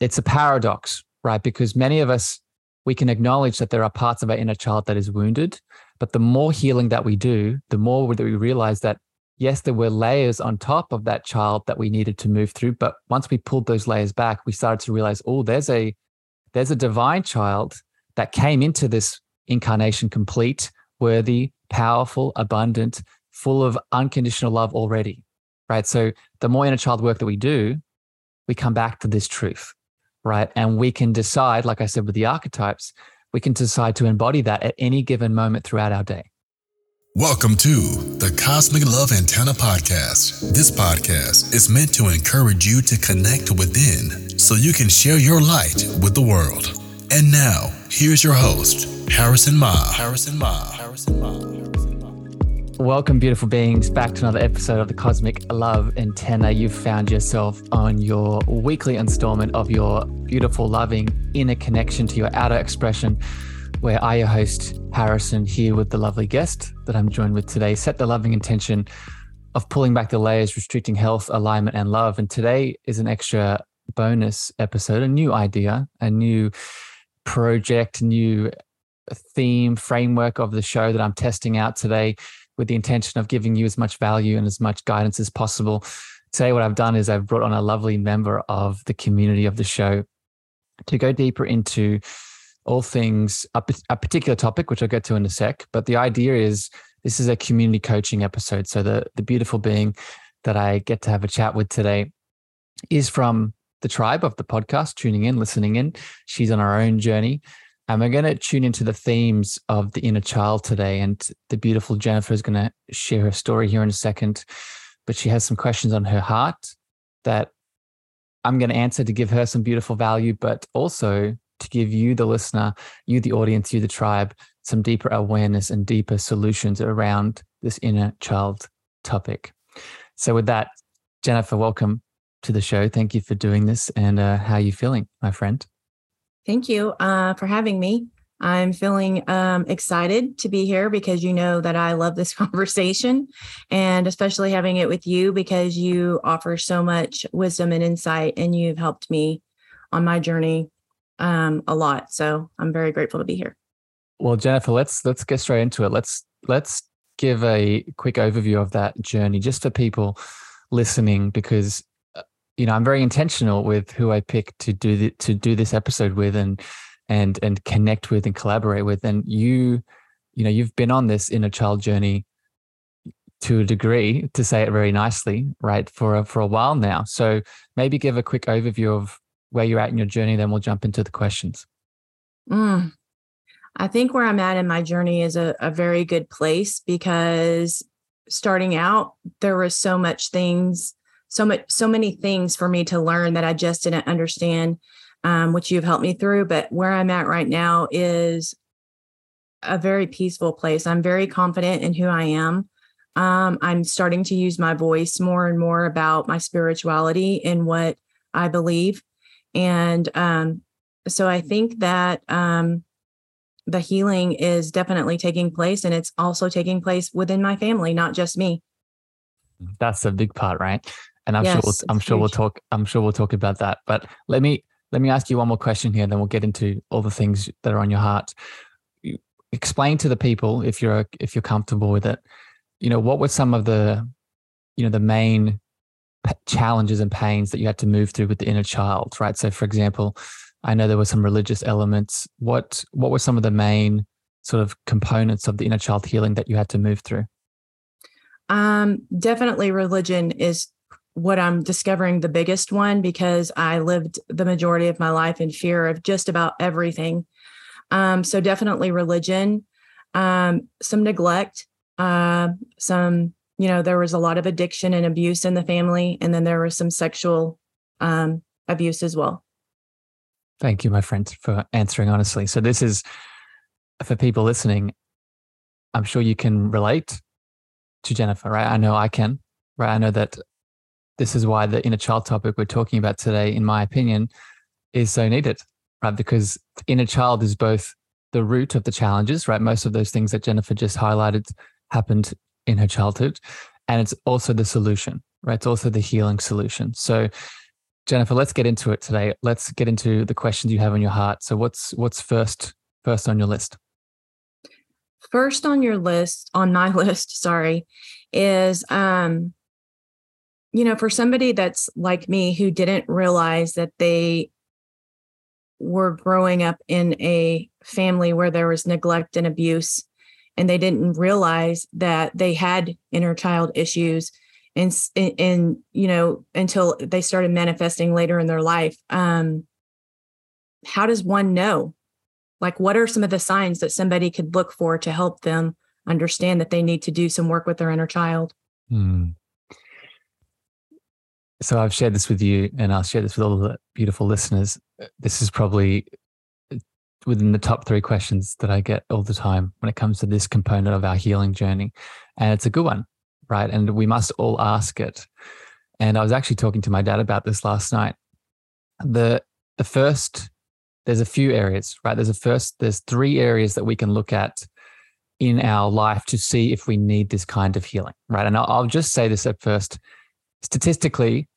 It's a paradox, right? Because many of us, we can acknowledge that there are parts of our inner child that is wounded. But the more healing that we do, the more that we realize that, yes, there were layers on top of that child that we needed to move through. But once we pulled those layers back, we started to realize, oh, there's a there's a divine child that came into this incarnation complete, worthy, powerful, abundant, full of unconditional love already. Right. So the more inner child work that we do, we come back to this truth. Right. And we can decide, like I said with the archetypes, we can decide to embody that at any given moment throughout our day. Welcome to the Cosmic Love Antenna Podcast. This podcast is meant to encourage you to connect within so you can share your light with the world. And now, here's your host, Harrison Ma. Harrison Ma. Harrison Ma. Welcome, beautiful beings, back to another episode of the Cosmic Love Antenna. You've found yourself on your weekly installment of your beautiful, loving inner connection to your outer expression, where I, your host, Harrison, here with the lovely guest that I'm joined with today, set the loving intention of pulling back the layers, restricting health, alignment, and love. And today is an extra bonus episode, a new idea, a new project, new theme, framework of the show that I'm testing out today with the intention of giving you as much value and as much guidance as possible. Today, what I've done is I've brought on a lovely member of the community of the show to go deeper into all things, a, a particular topic, which I'll get to in a sec. But the idea is this is a community coaching episode. So the, the beautiful being that I get to have a chat with today is from the tribe of the podcast, tuning in, listening in. She's on her own journey and we're going to tune into the themes of the inner child today. And the beautiful Jennifer is going to share her story here in a second. But she has some questions on her heart that I'm going to answer to give her some beautiful value, but also to give you, the listener, you, the audience, you, the tribe, some deeper awareness and deeper solutions around this inner child topic. So, with that, Jennifer, welcome to the show. Thank you for doing this. And uh, how are you feeling, my friend? Thank you uh, for having me. I'm feeling um, excited to be here because you know that I love this conversation and especially having it with you because you offer so much wisdom and insight and you've helped me on my journey um, a lot. So I'm very grateful to be here. Well, Jennifer, let's let's get straight into it. Let's let's give a quick overview of that journey just for people listening because you know, I'm very intentional with who I pick to do the, to do this episode with and and and connect with and collaborate with. And you, you know, you've been on this inner child journey to a degree, to say it very nicely, right, for a, for a while now. So maybe give a quick overview of where you're at in your journey, then we'll jump into the questions. Mm. I think where I'm at in my journey is a, a very good place because starting out, there was so much things so much so many things for me to learn that I just didn't understand, um, which you've helped me through. But where I'm at right now is a very peaceful place. I'm very confident in who I am. Um, I'm starting to use my voice more and more about my spirituality and what I believe. And um, so I think that um, the healing is definitely taking place and it's also taking place within my family, not just me. That's a big part, right? And I'm yes, sure we'll, I'm sure huge. we'll talk I'm sure we'll talk about that. But let me let me ask you one more question here, then we'll get into all the things that are on your heart. Explain to the people if you're if you're comfortable with it. You know, what were some of the you know the main challenges and pains that you had to move through with the inner child, right? So, for example, I know there were some religious elements. What what were some of the main sort of components of the inner child healing that you had to move through? Um, definitely religion is what I'm discovering the biggest one because I lived the majority of my life in fear of just about everything. Um, so definitely religion, um, some neglect, uh, some you know there was a lot of addiction and abuse in the family, and then there was some sexual um, abuse as well. Thank you, my friend, for answering honestly. So this is for people listening. I'm sure you can relate to Jennifer, right? I know I can, right? I know that this is why the inner child topic we're talking about today, in my opinion, is so needed, right? Because inner child is both the root of the challenges, right? Most of those things that Jennifer just highlighted happened in her childhood. And it's also the solution, right? It's also the healing solution. So Jennifer, let's get into it today. Let's get into the questions you have on your heart. So what's what's first first on your list? First on your list, on my list, sorry, is um you know, for somebody that's like me who didn't realize that they were growing up in a family where there was neglect and abuse and they didn't realize that they had inner child issues and and you know until they started manifesting later in their life um how does one know like what are some of the signs that somebody could look for to help them understand that they need to do some work with their inner child hmm. So i've shared this with you and i'll share this with all the beautiful listeners uh, this is probably uh, within the top three questions that i get all the time when it comes to this component of our healing journey and it's a good one right? And we must all ask it. And I was actually talking to my dad about this last night. The the first, there's a few areas, right? There's a first, there's three areas that we can look at in our life to see if we need this kind of healing, right? And I'll, I'll just say this at first. Statistically,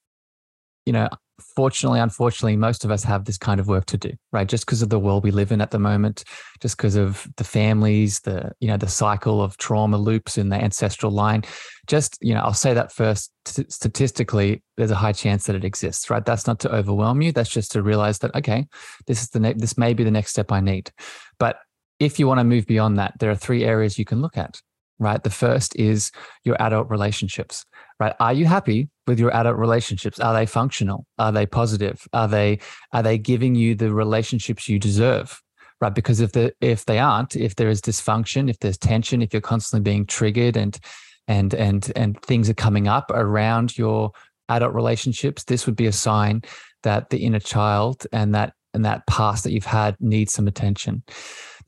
you know, fortunately, unfortunately, most of us have this kind of work to do, right? Just because of the world we live in at the moment, just because of the families, the you know the cycle of trauma loops in the ancestral line. Just you know, I'll say that first. Statistically, there's a high chance that it exists, right? That's not to overwhelm you. That's just to realize that okay, this is the ne- this may be the next step I need. But if you want to move beyond that, there are three areas you can look at, right? The first is your adult relationships right are you happy with your adult relationships? Are they functional? Are they positive? Are they are they giving you the relationships you deserve? Right because if the if they aren't if there is dysfunction if there's tension if you're constantly being triggered and and and and things are coming up around your adult relationships this would be a sign that the inner child and that and that past that you've had needs some attention.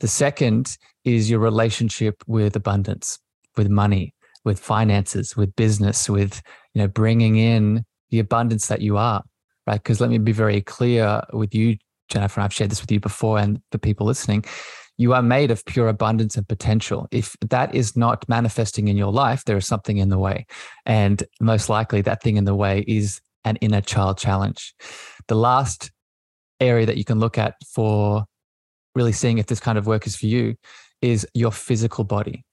The second is your relationship with abundance with money with finances, with business, with you know bringing in the abundance that you are, right? Because let me be very clear with you, Jennifer. I've shared this with you before, and the people listening. You are made of pure abundance and potential. If that is not manifesting in your life, there is something in the way. And most likely, that thing in the way is an inner child challenge. The last area that you can look at for really seeing if this kind of work is for you is your physical body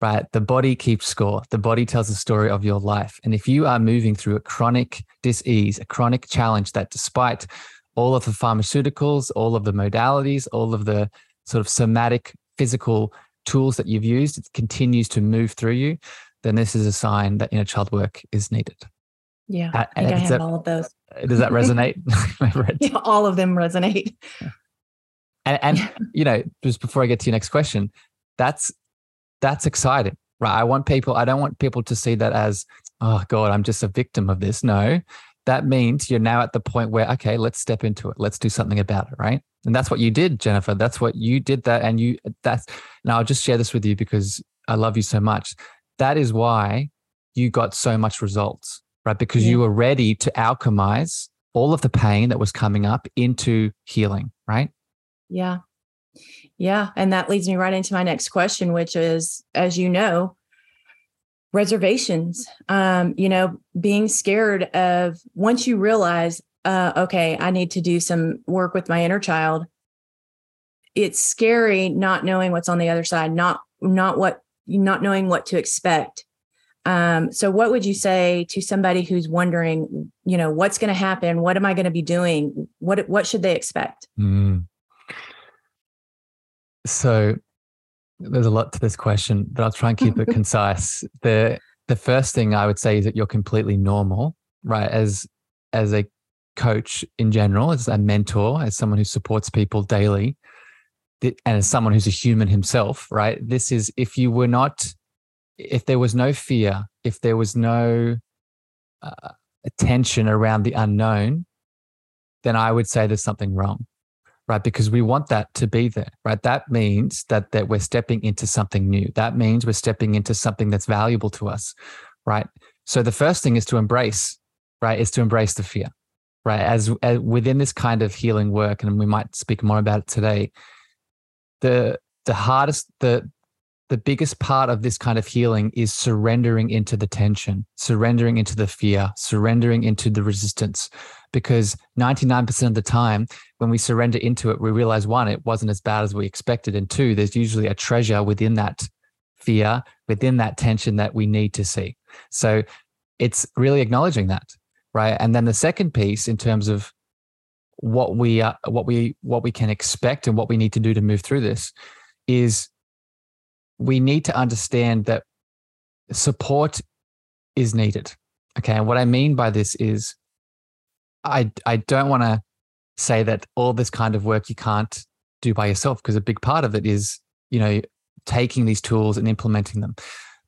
right? The body keeps score. The body tells the story of your life. And if you are moving through a chronic disease, a chronic challenge that despite all of the pharmaceuticals, all of the modalities, all of the sort of somatic physical tools that you've used, it continues to move through you, then this is a sign that inner child work is needed. Yeah, I think I have that, all of those. Uh, does that resonate? yeah, all of them resonate. And, and you know, just before I get to your next question, that's that's exciting, right? I want people, I don't want people to see that as, oh God, I'm just a victim of this. No, that means you're now at the point where, okay, let's step into it. Let's do something about it, right? And that's what you did, Jennifer. That's what you did that. And you, that's, now I'll just share this with you because I love you so much. That is why you got so much results, right? Because yeah. you were ready to alchemize all of the pain that was coming up into healing, right? Yeah. Yeah. And that leads me right into my next question, which is, as you know, reservations. Um, you know, being scared of once you realize, uh, okay, I need to do some work with my inner child. It's scary not knowing what's on the other side, not not what not knowing what to expect. Um, so what would you say to somebody who's wondering, you know, what's going to happen? What am I going to be doing? What what should they expect? Mm. So there's a lot to this question, but I'll try and keep it concise. The the first thing I would say is that you're completely normal, right? As as a coach in general, as a mentor, as someone who supports people daily, and as someone who's a human himself, right? This is if you were not, if there was no fear, if there was no uh, attention around the unknown, then I would say there's something wrong right? Because we want that to be there, right? That means that that we're stepping into something new. That means we're stepping into something that's valuable to us, right? So the first thing is to embrace, right? Is to embrace the fear, right? As, as within this kind of healing work, and we might speak more about it today. The the hardest the the biggest part of this kind of healing is surrendering into the tension, surrendering into the fear, surrendering into the resistance. Because 99% of the time, when we surrender into it, we realize one, it wasn't as bad as we expected. And two, there's usually a treasure within that fear, within that tension that we need to see. So it's really acknowledging that. Right. And then the second piece, in terms of what we are, what we what we can expect and what we need to do to move through this is we need to understand that support is needed. Okay. And what I mean by this is I, I don't want to say that all this kind of work you can't do by yourself because a big part of it is, you know, taking these tools and implementing them.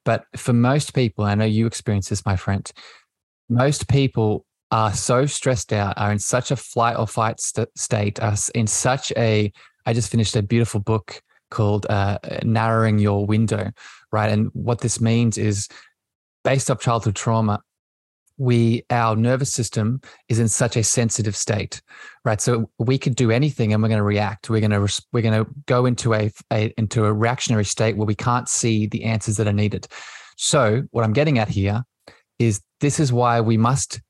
But for most people, I know you experience this, my friend, most people are so stressed out, are in such a flight or fight st- state, are in such a, I just finished a beautiful book called uh, narrowing your window, right? And what this means is based off childhood trauma, we our nervous system is in such a sensitive state right? So we could do anything and we're going to react. We're going to we're going to go into a, a into a reactionary state where we can't see the answers that are needed. So what i'm getting at here is this is why we must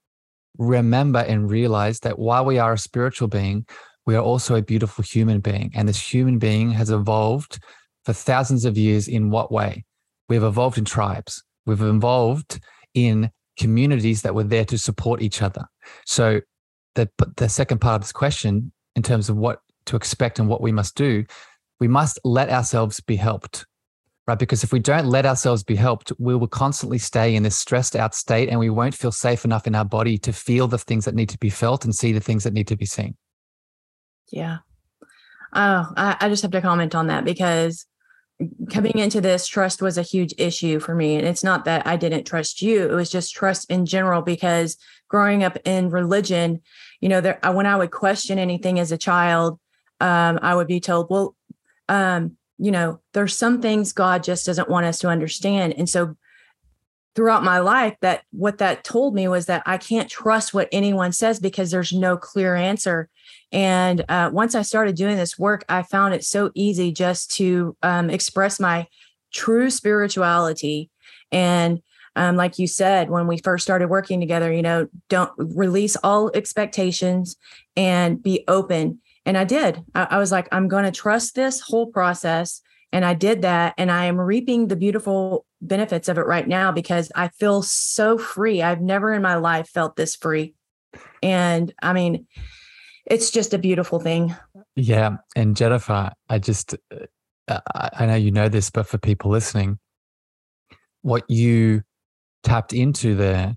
remember and realize that while we are a spiritual being we are also a beautiful human being. And this human being has evolved for thousands of years in what way? We've evolved in tribes, we've evolved in communities that were there to support each other. So, the, the second part of this question, in terms of what to expect and what we must do, we must let ourselves be helped right? Because if we don't let ourselves be helped, we will constantly stay in this stressed out state and we won't feel safe enough in our body to feel the things that need to be felt and see the things that need to be seen. Yeah. Oh, I, I just have to comment on that because coming into this, trust was a huge issue for me. And it's not that I didn't trust you, it was just trust in general because growing up in religion, you know, there when I would question anything as a child, um, I would be told, well, um, you know, there's some things God just doesn't want us to understand. And so throughout my life that what that told me was that I can't trust what anyone says because there's no clear answer. And uh, once I started doing this work, I found it so easy just to um, express my true spirituality. And um, like you said, when we first started working together, you know, don't release all expectations and be open. And I did. I, I was like, I'm going to trust this whole process. And I did that. And I am reaping the beautiful benefits of it right now because I feel so free. I've never in my life felt this free. And I mean, it's just a beautiful thing. Yeah. And Jennifer, I just, uh, I know you know this, but for people listening, what you tapped into there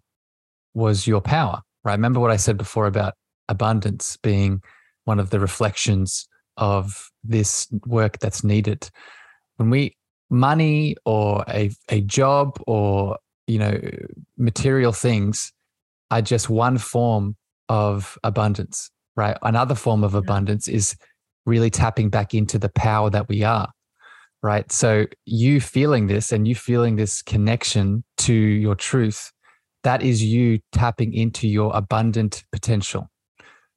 was your power, right? Remember what I said before about abundance being one of the reflections of this work that's needed. When we money or a, a job or you know material things are just one form of abundance right another form of abundance is really tapping back into the power that we are right so you feeling this and you feeling this connection to your truth that is you tapping into your abundant potential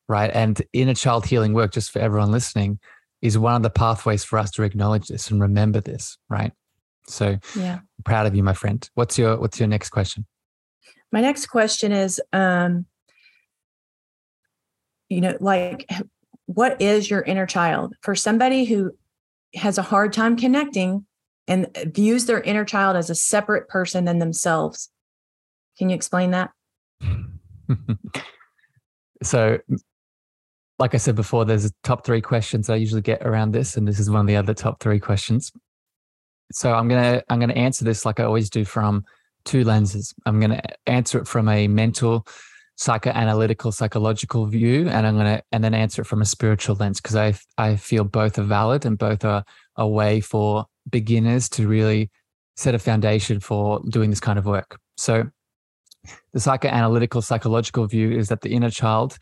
right and inner child healing work just for everyone listening is one of the pathways for us to acknowledge this and remember this, right? So yeah, I'm proud of you, my friend. What's your what's your next question? My next question is um, you know, like what is your inner child? For somebody who has a hard time connecting and uh, views their inner child as a separate person than themselves. Can you explain that? so like I said before, there's a top three questions I usually get around this, and this is one of the other top three questions. So I'm gonna I'm gonna answer this like I always do from two lenses. I'm gonna answer it from a mental, psychoanalytical, psychological view, and I'm gonna and then answer it from a spiritual lens because I I feel both are valid and both are a way for beginners to really set a foundation for doing this kind of work. So the psychoanalytical psychological view is that the inner child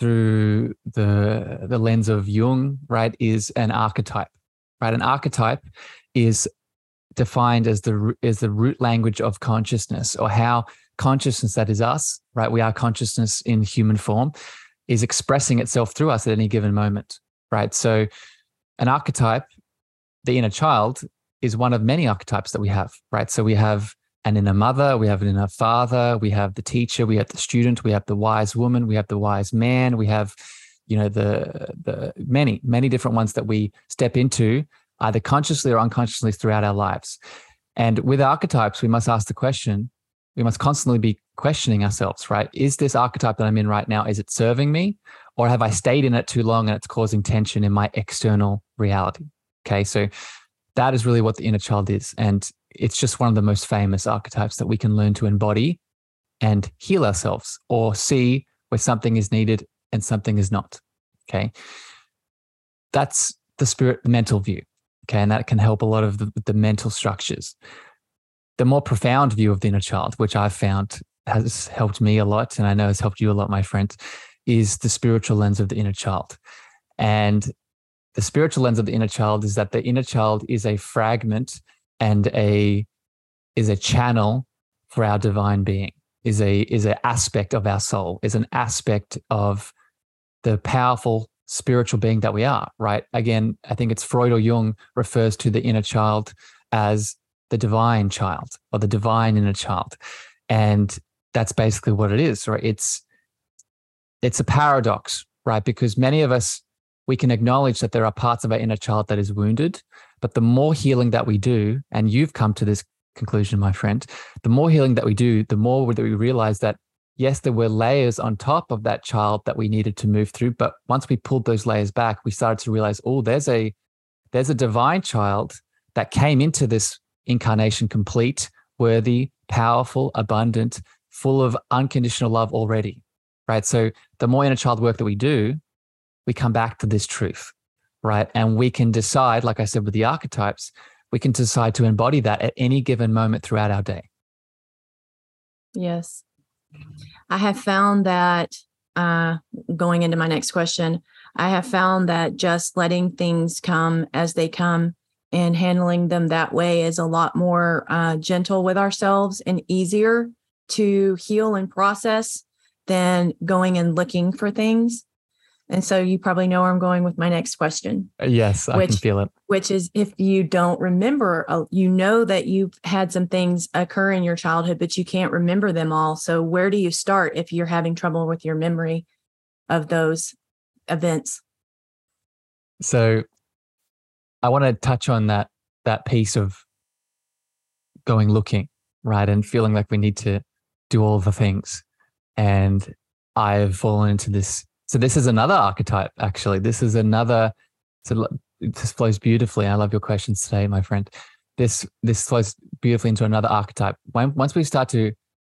through the the lens of Jung, right, is an archetype. Right, an archetype is defined as the as the root language of consciousness, or how consciousness that is us, right? We are consciousness in human form, is expressing itself through us at any given moment, right? So, an archetype, the inner child, is one of many archetypes that we have, right? So we have an inner mother, we have an inner father, we have the teacher, we have the student, we have the wise woman, we have the wise man, we have, you know, the the many, many different ones that we step into either consciously or unconsciously throughout our lives. And with archetypes, we must ask the question, we must constantly be questioning ourselves, right? Is this archetype that I'm in right now, is it serving me? Or have I stayed in it too long and it's causing tension in my external reality? Okay. So that is really what the inner child is. And it's just one of the most famous archetypes that we can learn to embody and heal ourselves or see where something is needed and something is not. Okay. That's the spirit, the mental view. Okay. And that can help a lot of the, the mental structures. The more profound view of the inner child, which I've found has helped me a lot, and I know has helped you a lot, my friend, is the spiritual lens of the inner child. And the spiritual lens of the inner child is that the inner child is a fragment and a is a channel for our divine being is a is an aspect of our soul is an aspect of the powerful spiritual being that we are right again i think it's freud or jung refers to the inner child as the divine child or the divine inner child and that's basically what it is right it's it's a paradox right because many of us we can acknowledge that there are parts of our inner child that is wounded. But the more healing that we do, and you've come to this conclusion, my friend, the more healing that we do, the more that we realize that, yes, there were layers on top of that child that we needed to move through. But once we pulled those layers back, we started to realize, oh, there's a there's a divine child that came into this incarnation complete, worthy, powerful, abundant, full of unconditional love already. Right. So the more inner child work that we do, we come back to this truth, right? And we can decide, like I said with the archetypes, we can decide to embody that at any given moment throughout our day. Yes. I have found that uh, going into my next question, I have found that just letting things come as they come and handling them that way is a lot more uh, gentle with ourselves and easier to heal and process than going and looking for things. And so you probably know where I'm going with my next question. Uh, yes, I which, can feel it. Which is if you don't remember, uh, you know that you've had some things occur in your childhood, but you can't remember them all. So where do you start if you're having trouble with your memory of those events? So I want to touch on that that piece of going looking, right? And feeling like we need to do all the things. And I've fallen into this so this is another archetype, actually. This is another. So this flows beautifully. I love your questions today, my friend. This this flows beautifully into another archetype. When, once we start to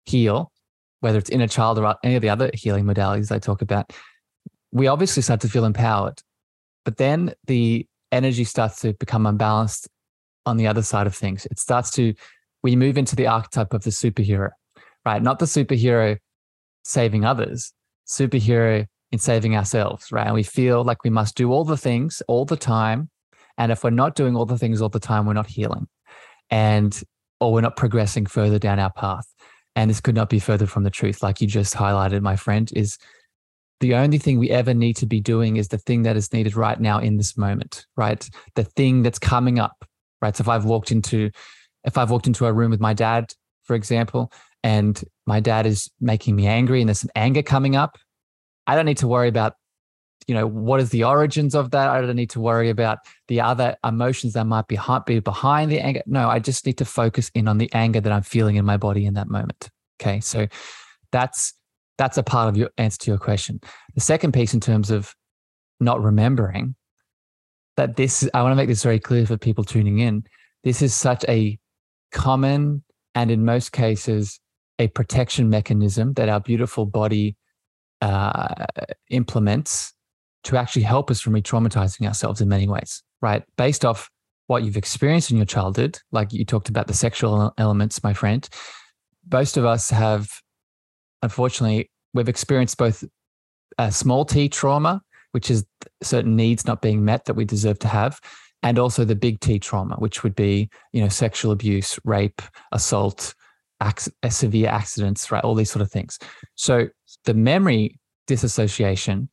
heal, whether it's inner child or any of the other healing modalities I talk about, we obviously start to feel empowered. But then the energy starts to become unbalanced on the other side of things. It starts to, we move into the archetype of the superhero, right? Not the superhero saving others, superhero in saving ourselves, right? And we feel like we must do all the things all the time. And if we're not doing all the things all the time, we're not healing and or we're not progressing further down our path. And this could not be further from the truth. Like you just highlighted, my friend, is the only thing we ever need to be doing is the thing that is needed right now in this moment, right? The thing that's coming up, right? So if I've walked into, if I've walked into a room with my dad, for example, and my dad is making me angry and there's some anger coming up, I don't need to worry about, you know, what is the origins of that. I don't need to worry about the other emotions that might be behind the anger. No, I just need to focus in on the anger that I'm feeling in my body in that moment. Okay. So that's that's a part of your answer to your question. The second piece in terms of not remembering that this I want to make this very clear for people tuning in. This is such a common and in most cases a protection mechanism that our beautiful body uh, implements to actually help us from re-traumatizing ourselves in many ways, right? Based off what you've experienced in your childhood, like you talked about the sexual elements, my friend. Most of us have, unfortunately, we've experienced both a small t trauma, which is certain needs not being met that we deserve to have, and also the big T trauma, which would be, you know, sexual abuse, rape, assault, ac- eh, severe accidents, right? All these sort of things. So the memory disassociation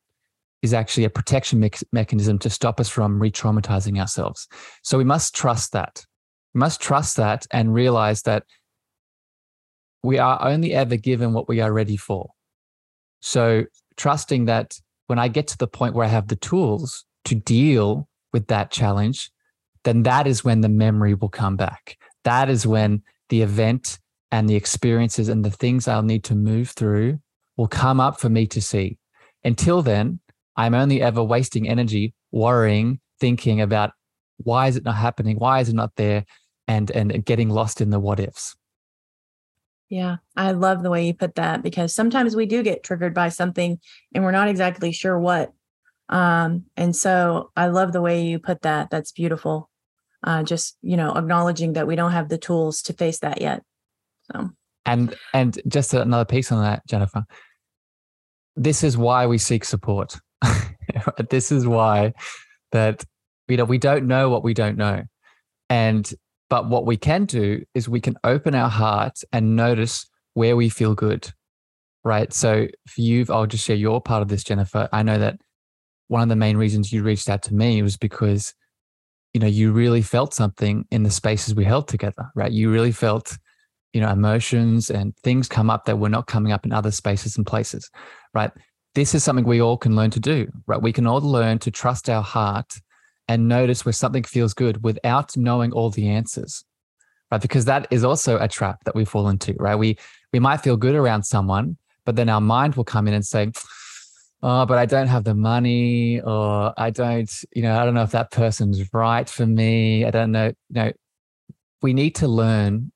is actually a protection me- mechanism to stop us from re traumatizing ourselves. So we must trust that. We must trust that and realize that we are only ever given what we are ready for. So, trusting that when I get to the point where I have the tools to deal with that challenge, then that is when the memory will come back. That is when the event and the experiences and the things I'll need to move through will come up for me to see. Until then, I'm only ever wasting energy worrying, thinking about why is it not happening? Why is it not there? And and getting lost in the what ifs. Yeah, I love the way you put that because sometimes we do get triggered by something and we're not exactly sure what. Um, and so I love the way you put that. That's beautiful. Uh, just you know, acknowledging that we don't have the tools to face that yet. So and and just another piece on that, Jennifer. This is why we seek support. this is why that you know we don't know what we don't know, and but what we can do is we can open our hearts and notice where we feel good. Right. So for you, I'll just share your part of this, Jennifer. I know that one of the main reasons you reached out to me was because, you know, you really felt something in the spaces we held together, right? You really felt, you know, emotions and things come up that were not coming up in other spaces and places, right? This is something we all can learn to do, right? We can all learn to trust our heart and notice where something feels good without knowing all the answers right? Because that is also a trap that we fall into right? We we might feel good around someone but then our mind will come in and say oh but i don't have the money or i don't you know i don't know if that person's right for me. I don't know you know we need to learn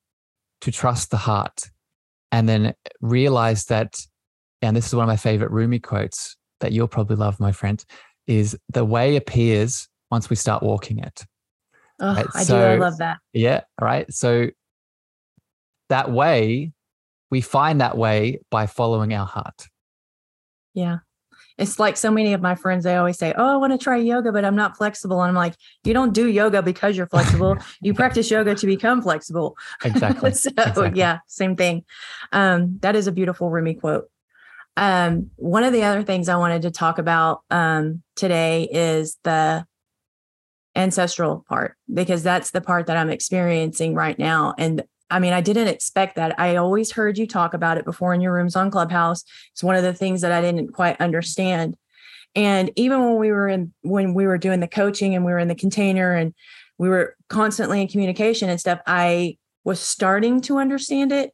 to trust the heart and then realize that and this is one of my favorite Rumi quotes that you'll probably love my friend is the way appears once we start walking it. Oh, right? I so, do. I love that. Yeah. Right. So that way, we find that way by following our heart. Yeah. It's like so many of my friends, they always say, Oh, I want to try yoga, but I'm not flexible. And I'm like, You don't do yoga because you're flexible. you practice yoga to become flexible. Exactly. so, exactly. yeah, same thing. Um, that is a beautiful Rumi quote. Um, one of the other things I wanted to talk about um, today is the ancestral part because that's the part that I'm experiencing right now. And I mean, I didn't expect that. I always heard you talk about it before in your rooms on Clubhouse. It's one of the things that I didn't quite understand. And even when we were in when we were doing the coaching and we were in the container and we were constantly in communication and stuff, I was starting to understand it,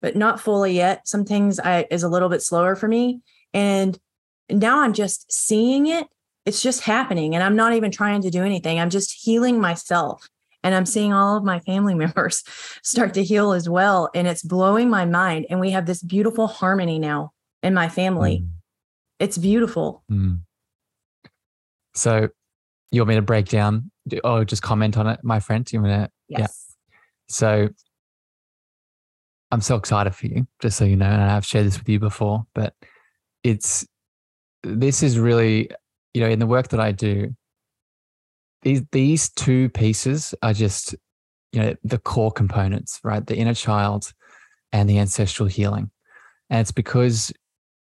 but not fully yet. Some things I is a little bit slower for me. And now I'm just seeing it it's just happening and i'm not even trying to do anything i'm just healing myself and i'm seeing all of my family members start to heal as well and it's blowing my mind and we have this beautiful harmony now in my family mm. it's beautiful mm. so you want me to break down or just comment on it my friend you want to yes. yeah so i'm so excited for you just so you know and i've shared this with you before but it's this is really you know, in the work that I do, these these two pieces are just, you know, the core components, right? The inner child and the ancestral healing. And it's because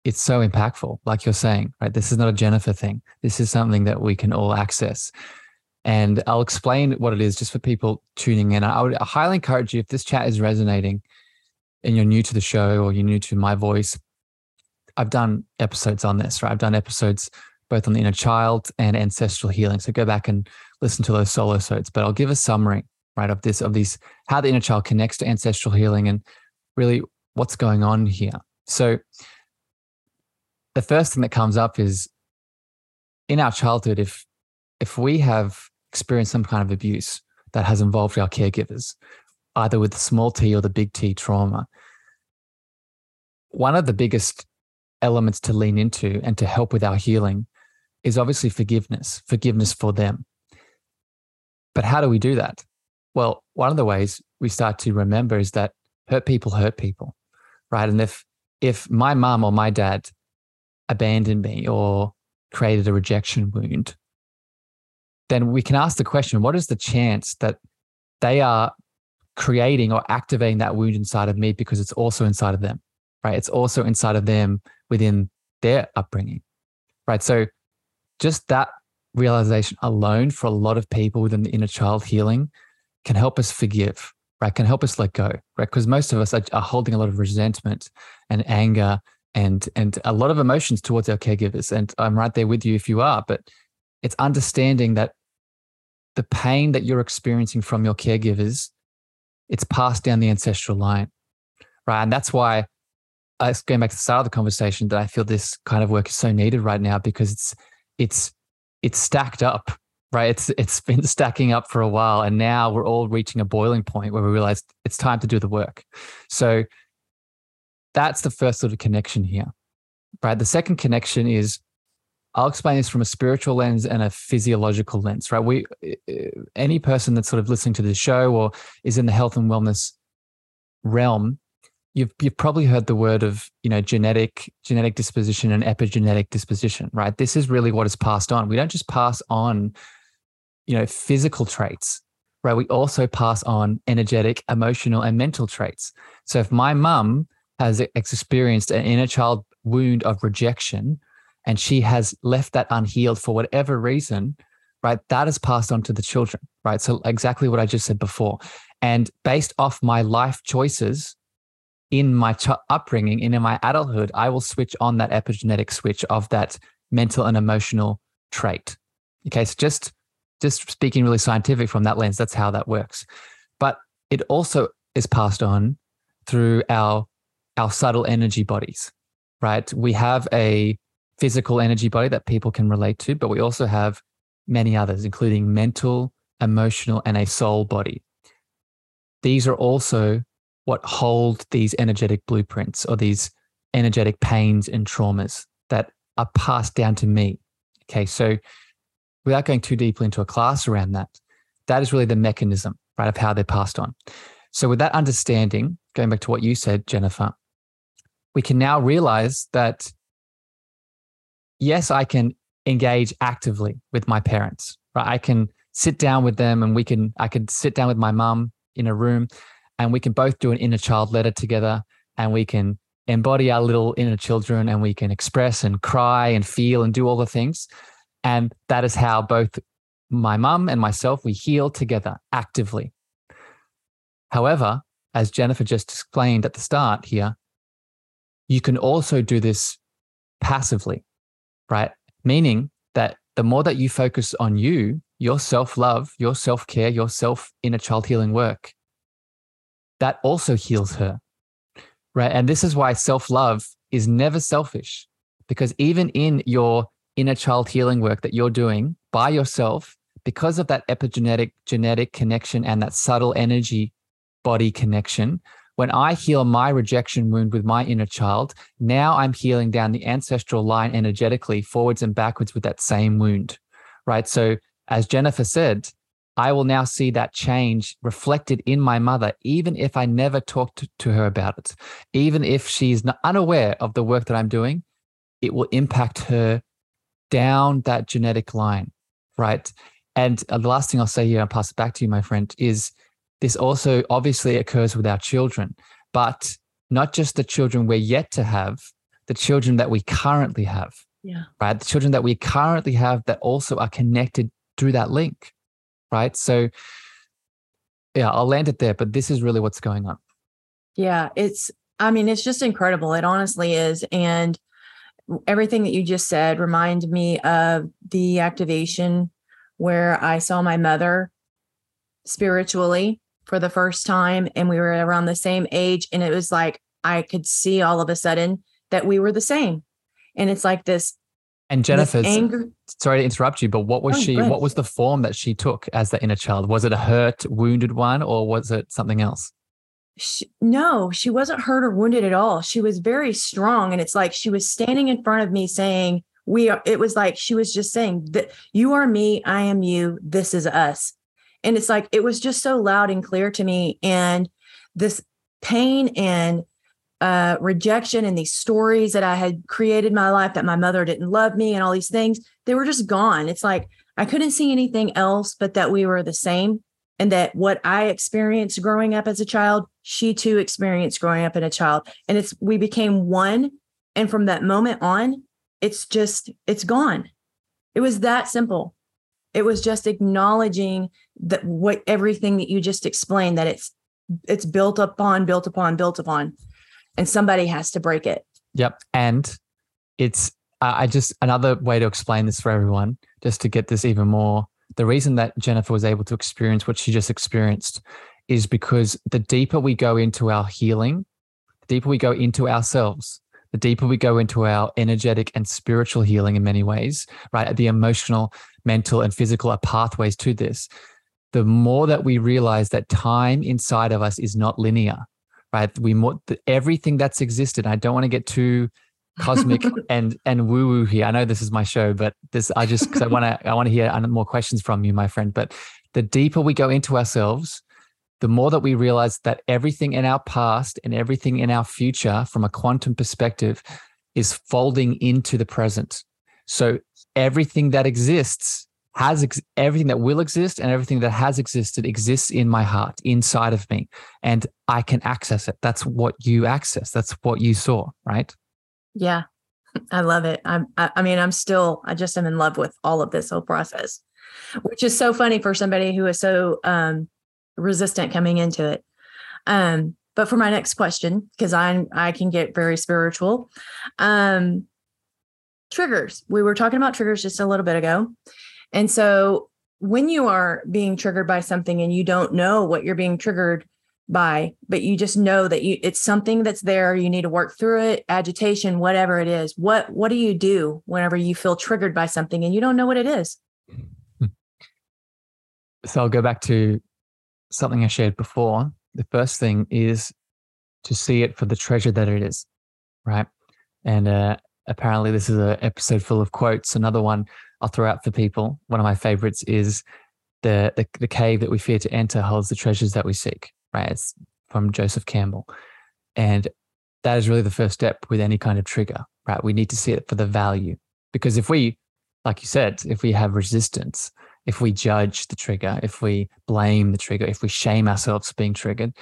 it's so impactful, like you're saying, right? This is not a Jennifer thing. This is something that we can all access. And I'll explain what it is just for people tuning in. I would highly encourage you if this chat is resonating and you're new to the show or you're new to my voice. I've done episodes on this, right? I've done episodes both on the inner child and ancestral healing. So go back and listen to those solo sodes. But I'll give a summary, right, of this, of these, how the inner child connects to ancestral healing and really what's going on here. So the first thing that comes up is in our childhood, if if we have experienced some kind of abuse that has involved our caregivers, either with the small t or the big T trauma, one of the biggest elements to lean into and to help with our healing is obviously forgiveness, forgiveness for them. But how do we do that? Well, one of the ways we start to remember is that hurt people hurt people, right? And if if my mom or my dad abandoned me or created a rejection wound, then we can ask the question what is the chance that they are creating or activating that wound inside of me because it's also inside of them, right? It's also inside of them within their upbringing, right? So just that realization alone for a lot of people within the inner child healing can help us forgive, right? Can help us let go, right? Because most of us are, are holding a lot of resentment and anger and and a lot of emotions towards our caregivers. And I'm right there with you if you are, but it's understanding that the pain that you're experiencing from your caregivers, it's passed down the ancestral line, right? And that's why uh, going back to the start of the conversation that I feel this kind of work is so needed right now because it's it's it's stacked up, right? It's it's been stacking up for a while, and now we're all reaching a boiling point where we realize it's time to do the work. So that's the first sort of connection here, right? The second connection is I'll explain this from a spiritual lens and a physiological lens, right? We, uh, any person that's sort of listening to this show or is in the health and wellness realm, you've you've probably heard the word of you know genetic genetic disposition and epigenetic disposition, right? This is really what is passed on. We don't just pass on, you know, physical traits, right? We also pass on energetic, emotional, and mental traits. So if my mum has experienced an inner child wound of rejection and she has left that unhealed for whatever reason, right? That is passed on to the children, right? So, exactly what I just said before. And based off my life choices in my upbringing and in my adulthood, I will switch on that epigenetic switch of that mental and emotional trait. Okay. So, just just speaking really scientific from that lens, that's how that works. But it also is passed on through our our subtle energy bodies, right? We have a physical energy body that people can relate to, but we also have many others, including mental, emotional, and a soul body. These are also what hold these energetic blueprints or these energetic pains and traumas that are passed down to me. Okay, so without going too deeply into a class around that, that is really the mechanism, right, of how they're passed on. So, with that understanding, going back to what you said, Jennifer, we can now realize that yes, I can engage actively with my parents, right? I can sit down with them and we can, I could sit down with my mum in a room and we can both do an inner child letter together and we can embody our little inner children and we can express and cry and feel and do all the things. And that is how both my mum and myself, we heal together actively. However, as Jennifer just explained at the start here, you can also do this passively right? Meaning that the more that you focus on you, your self love, your self care, your self inner child healing work, that also heals her, right? And this is why self love is never selfish because even in your inner child healing work that you're doing by yourself, because of that epigenetic genetic connection and that subtle energy body connection, when I heal my rejection wound with my inner child, now I'm healing down the ancestral line energetically forwards and backwards with that same wound, right? So, as Jennifer said, I will now see that change reflected in my mother, even if I never talked to her about it. Even if she's unaware of the work that I'm doing, it will impact her down that genetic line, right? And uh, the last thing I'll say here, I'll pass it back to you, my friend, is this also obviously occurs with our children, but not just the children we're yet to have, the children that we currently have. Yeah. Right. The children that we currently have that also are connected through that link. Right. So, yeah, I'll land it there, but this is really what's going on. Yeah. It's, I mean, it's just incredible. It honestly is. And everything that you just said remind me of the activation where I saw my mother spiritually for the first time and we were around the same age and it was like I could see all of a sudden that we were the same. And it's like this and Jennifer, sorry to interrupt you, but what was oh, she? What was the form that she took as the inner child? Was it a hurt, wounded one, or was it something else? She, no, she wasn't hurt or wounded at all. She was very strong, and it's like she was standing in front of me saying, "We are." It was like she was just saying that you are me, I am you. This is us. And it's like, it was just so loud and clear to me. And this pain and uh, rejection and these stories that I had created my life that my mother didn't love me and all these things, they were just gone. It's like I couldn't see anything else but that we were the same and that what I experienced growing up as a child, she too experienced growing up in a child. And it's we became one. And from that moment on, it's just, it's gone. It was that simple. it was just acknowledging that what everything that you just explained that it's it's built upon built upon built upon and somebody has to break it yep and it's i just another way to explain this for everyone just to get this even more the reason that jennifer was able to experience what she just experienced is because the deeper we go into our healing the deeper we go into ourselves the deeper we go into our energetic and spiritual healing in many ways, right? The emotional, mental, and physical are pathways to this. The more that we realize that time inside of us is not linear, right? We more, everything that's existed. I don't want to get too cosmic and and woo woo here. I know this is my show, but this I just because I want to I want to hear more questions from you, my friend. But the deeper we go into ourselves, the more that we realize that everything in our past and everything in our future from a quantum perspective is folding into the present. So everything that exists has ex- everything that will exist and everything that has existed exists in my heart, inside of me, and I can access it. That's what you access. That's what you saw, right? Yeah, I love it. I'm, I, I mean, I'm still, I just am in love with all of this whole process, which is so funny for somebody who is so um, resistant coming into it. Um, but for my next question, because I I can get very spiritual. Um, triggers. We were talking about triggers just a little bit ago. And so when you are being triggered by something and you don't know what you're being triggered by, but you just know that you it's something that's there, you need to work through it, agitation, whatever it is. What what do you do whenever you feel triggered by something and you don't know what it is? So I'll go back to something I shared before. The first thing is to see it for the treasure that it is, right? And uh, apparently, this is an episode full of quotes. Another one I'll throw out for people. One of my favorites is the, the, the cave that we fear to enter holds the treasures that we seek, right? It's from Joseph Campbell. And that is really the first step with any kind of trigger, right? We need to see it for the value. Because if we, like you said, if we have resistance, if we judge the trigger, if we blame the trigger, if we shame ourselves for being triggered,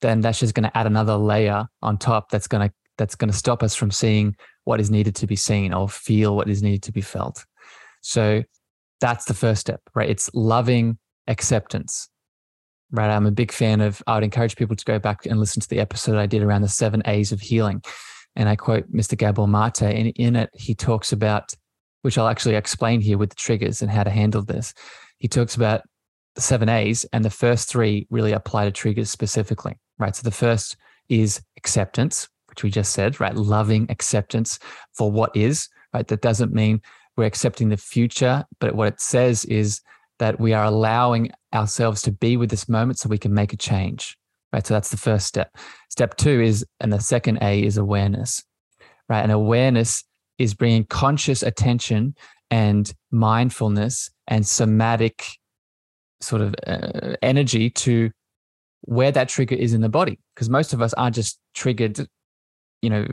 then that's just going to add another layer on top that's going to that's going to stop us from seeing what is needed to be seen or feel what is needed to be felt. So that's the first step, right? It's loving acceptance. Right. I'm a big fan of, I would encourage people to go back and listen to the episode I did around the seven A's of healing. And I quote Mr. Gabor Mate, and in it, he talks about which I'll actually explain here with the triggers and how to handle this. He talks about the seven A's, and the first three really apply to triggers specifically, right? So the first is acceptance, which we just said, right? Loving acceptance for what is, right? That doesn't mean we're accepting the future, but what it says is that we are allowing ourselves to be with this moment so we can make a change, right? So that's the first step. Step two is, and the second A is awareness, right? And awareness is bringing conscious attention and mindfulness and somatic sort of uh, energy to where that trigger is in the body because most of us aren't just triggered you know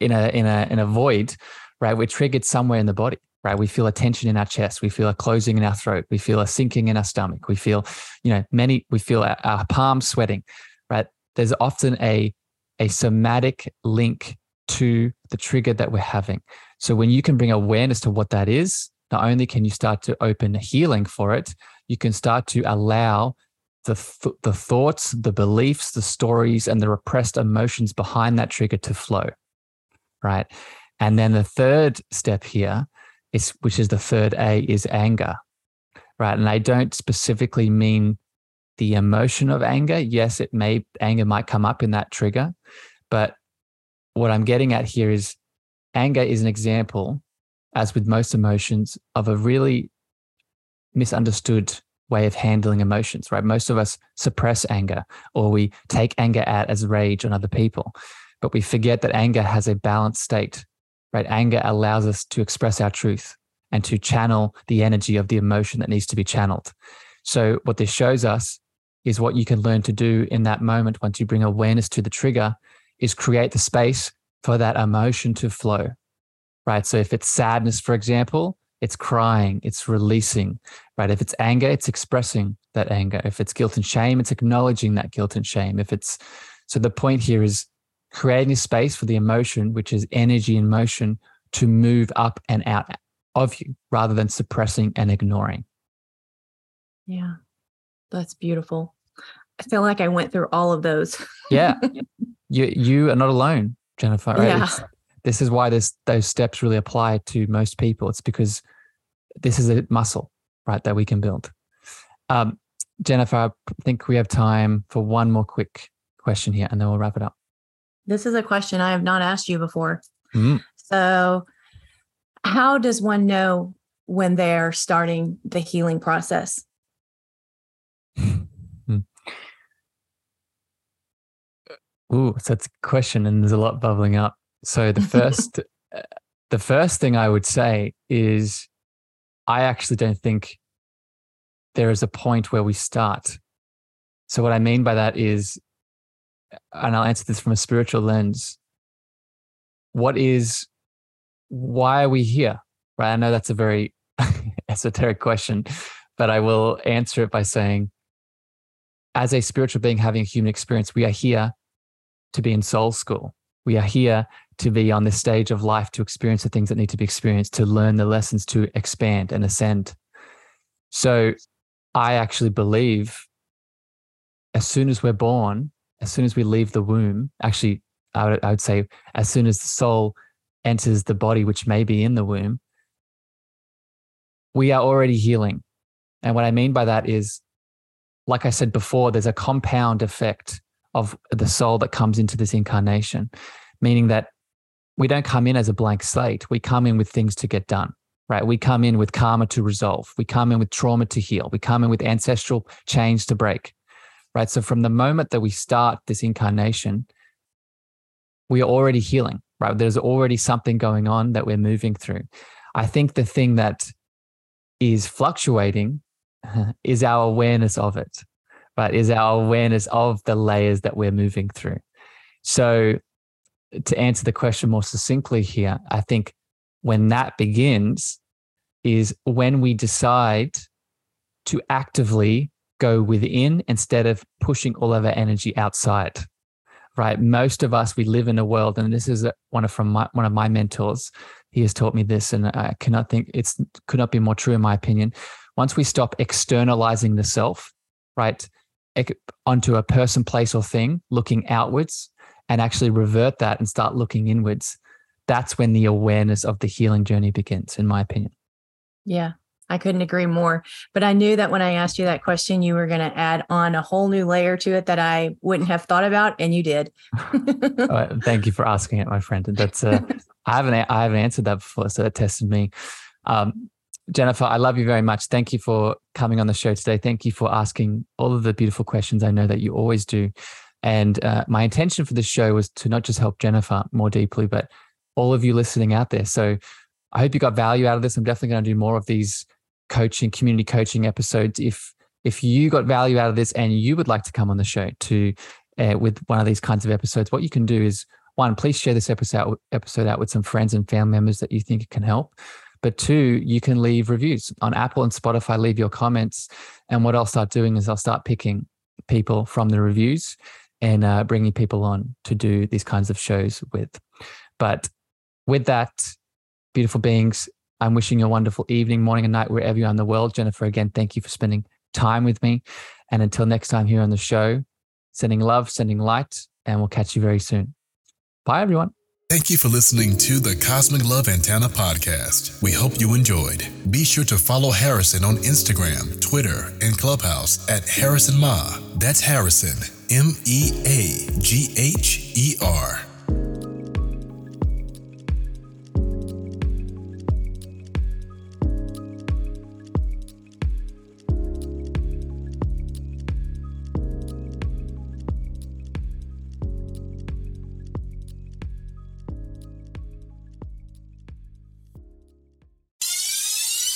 in a in a in a void right we're triggered somewhere in the body right we feel a tension in our chest we feel a closing in our throat we feel a sinking in our stomach we feel you know many we feel our, our palms sweating right there's often a a somatic link to the trigger that we're having. So when you can bring awareness to what that is, not only can you start to open healing for it, you can start to allow the, th- the thoughts, the beliefs, the stories, and the repressed emotions behind that trigger to flow. Right. And then the third step here which is the third A, is anger. Right. And I don't specifically mean the emotion of anger. Yes, it may, anger might come up in that trigger, but what I'm getting at here is anger is an example, as with most emotions, of a really misunderstood way of handling emotions, right? Most of us suppress anger or we take anger out as rage on other people, but we forget that anger has a balanced state, right? Anger allows us to express our truth and to channel the energy of the emotion that needs to be channeled. So, what this shows us is what you can learn to do in that moment once you bring awareness to the trigger is create the space for that emotion to flow, right? So if it's sadness, for example, it's crying, it's releasing, right? If it's anger, it's expressing that anger. If it's guilt and shame, it's acknowledging that guilt and shame. If it's so, the point here is creating a space for the emotion, which is energy in motion, to move up and out of you rather than suppressing and ignoring. Yeah. That's beautiful. I feel like I went through all of those. yeah. You you are not alone, Jennifer. Right? Yeah. It's- this is why this those steps really apply to most people. It's because this is a muscle, right, that we can build. Um, Jennifer, I think we have time for one more quick question here, and then we'll wrap it up. This is a question I have not asked you before. Mm. So, how does one know when they're starting the healing process? Ooh, so that's a question, and there's a lot bubbling up. So the first, the first thing I would say is, I actually don't think there is a point where we start. So what I mean by that is, and I'll answer this from a spiritual lens. What is, why are we here? Right? I know that's a very esoteric question, but I will answer it by saying, as a spiritual being having a human experience, we are here to be in soul school. We are here to be on this stage of life to experience the things that need to be experienced, to learn the lessons, to expand and ascend. So I actually believe as soon as we're born, as soon as we leave the womb, actually, I would, I would say as soon as the soul enters the body, which may be in the womb, we are already healing. And what I mean by that is, like I said before, there's a compound effect of the soul that comes into this incarnation, meaning that we don't come in as a blank slate. We come in with things to get done, right? We come in with karma to resolve. We come in with trauma to heal. We come in with ancestral chains to break, right? So from the moment that we start this incarnation, we are already healing, right? There's already something going on that we're moving through. I think the thing that is fluctuating is our awareness of it, right? Is our awareness of the layers that we're moving through. So, to answer the question more succinctly here, I think when that begins is when we decide to actively go within instead of pushing all of our energy outside. Right? Most of us we live in a world, and this is one of from my, one of my mentors. He has taught me this, and I cannot think it's could not be more true in my opinion. Once we stop externalizing the self, right, onto a person, place, or thing, looking outwards, and actually revert that and start looking inwards, that's when the awareness of the healing journey begins, in my opinion. Yeah, I couldn't agree more. But I knew that when I asked you that question, you were going to add on a whole new layer to it that I wouldn't have thought about, and you did. uh, thank you for asking it, my friend. That's uh, I haven't I haven't answered that before, so that tested me. Um, Jennifer, I love you very much. Thank you for coming on the show today. Thank you for asking all of the beautiful questions. I know that you always do. And uh, my intention for this show was to not just help Jennifer more deeply, but all of you listening out there. So I hope you got value out of this. I'm definitely going to do more of these coaching, community coaching episodes. If if you got value out of this and you would like to come on the show to uh, with one of these kinds of episodes, what you can do is one, please share this episode episode out with some friends and family members that you think it can help. But two, you can leave reviews on Apple and Spotify. Leave your comments, and what I'll start doing is I'll start picking people from the reviews and uh, bringing people on to do these kinds of shows with. But with that, beautiful beings, I'm wishing you a wonderful evening, morning, and night wherever you are in the world. Jennifer, again, thank you for spending time with me. And until next time here on the show, sending love, sending light, and we'll catch you very soon. Bye, everyone. Thank you for listening to the Cosmic Love Antenna podcast. We hope you enjoyed. Be sure to follow Harrison on Instagram, Twitter, and Clubhouse at Harrison Meagher. That's Harrison, M E A G H E R.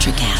Electrocast. Electrocast.